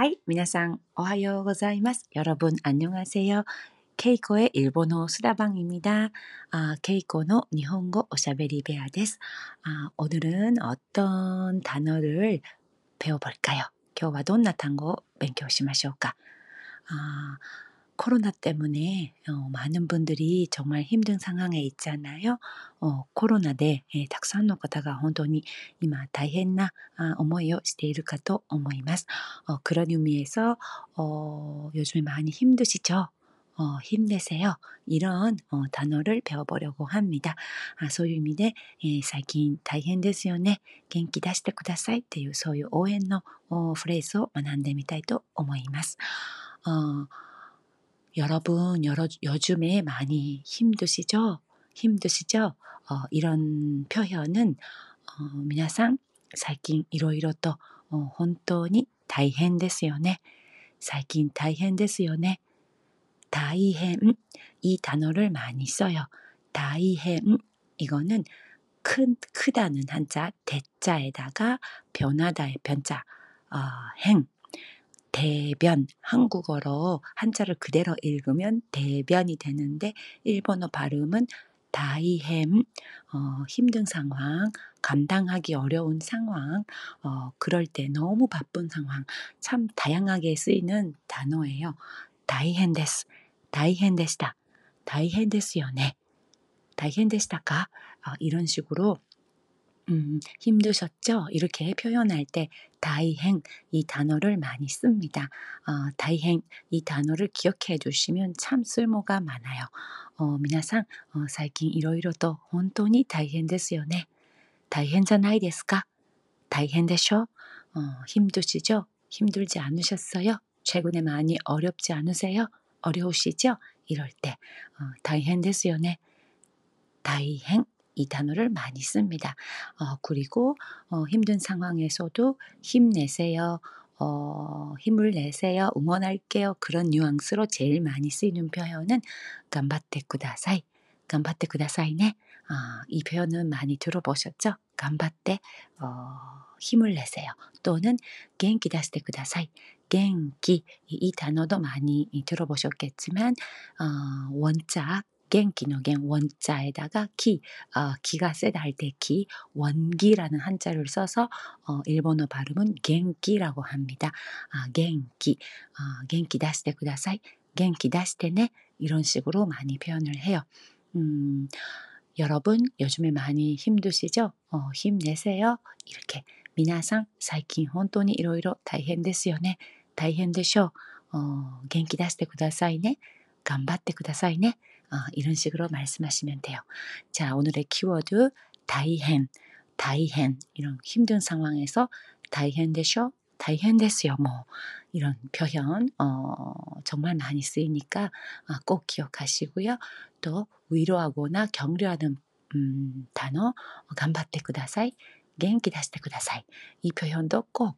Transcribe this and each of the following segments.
はい、皆さんおはようございます。여러분 안녕하세요. 케이코의 일본어 수다방입니다. 아, 케이코의 일본어 おしゃべり部屋です. 아, 오늘은 어떤 단어를 배워볼까요? 今日はどんな単語を勉強しましょうか? 아, 코로나 때문에 어, 많은 분들이 정말 힘든 상황에 있잖아요. 어, 코로나で 예, たくさんの方が本当に今大変な思いをしているかと思います. 어, 그런 의미에서 어, 요즘에 많이 힘드시죠? 어, 힘내세요. 이런 어, 단어를 배워보려고 합니다. 아, そういう意味で、 예, 最近大変ですよね。元気出してくださいっていうそういう応援のフレーズを学んでみたいと思います。 어, 여러분, 여러, 요즘에 많이 힘드시죠? 힘드시죠? 어, 이런 표현은 어, 皆さん最近いろいろと 어, 本当に大変ですよね.最近大変ですよね. 大変 이 단어를 많이 써요. 大変 이거는 큰 크다는 한자 대자에다가 변하다의 변자 어, 행 대변 한국어로 한자를 그대로 읽으면 대변이 되는데 일본어 발음은 다이햄 어, 힘든 상황, 감당하기 어려운 상황, 어, 그럴 때 너무 바쁜 상황, 참 다양하게 쓰이는 단어예요. 다이헨데스, 다이헨데스다, 다이헨데스요네, 다이헨데스다가 어, 이런 식으로 음, 힘드셨죠? 이렇게 표현할 때 다이행 이 단어를 많이 씁니다. 어, 다이행 이 단어를 기억해 주시면 참 쓸모가 많아요. 어, 皆さん, 어, 最近いろいろと本当に大変ですよね. 大変じゃないですか? 大変でしょ? 어, 힘드시죠? 힘들지 않으셨어요? 최근에 많이 어렵지 않으세요? 어려우시죠? 이럴 때 어, 大変ですよね. 大変 이 단어를 많이 씁니다. 어, 그리고 어, 힘든 상황에서도 힘내세요. 어, 힘을 내세요. 응원할게요. 그런 뉘앙스로 제일 많이 쓰이는 표현은 간바테 쿠다사이. 간바테 쿠다사이네. 아, 이 표현은 많이 들어보셨죠? 간바테 어, 힘을 내세요. 또는 genki 다시테 쿠다사이. genki 이 단어도 많이 들어보셨겠지만 어, 원 자 갱기노갱 원자에다가 기, 어, 기가 세다 할 때 기, 원기라는 한자를 써서 어, 일본어 발음은 갱기라고 합니다. 아, 갱기, 어, 갱기 다시테 쿠다사이, 갱기 다시테네 이런 식으로 많이 표현을 해요. 음, 여러분 요즘에 많이 힘드시죠? 어, 힘내세요. 이렇게 미나상 最近本当にいろいろ大変ですよね.大変でしょう. 어, 元気出してくださいね.頑張ってくださいね. 어, 이런 식으로 말씀하시면 돼요. 자, 오늘의 키워드 다이헨, 다이헨 이런 힘든 상황에서 다이헨 데쇼, 다이헨 데스요 뭐 이런 표현 어, 정말 많이 쓰이니까 어, 꼭 기억하시고요. 또 위로하거나 격려하는 음, 단어 간바테 쿠다사이, 겐키 다시테 쿠다사이 이 표현도 꼭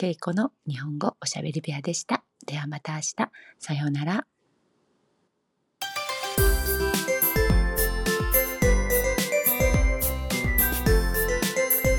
ケイコの日本語おしゃべり部屋でした。ではまた明日。さようなら。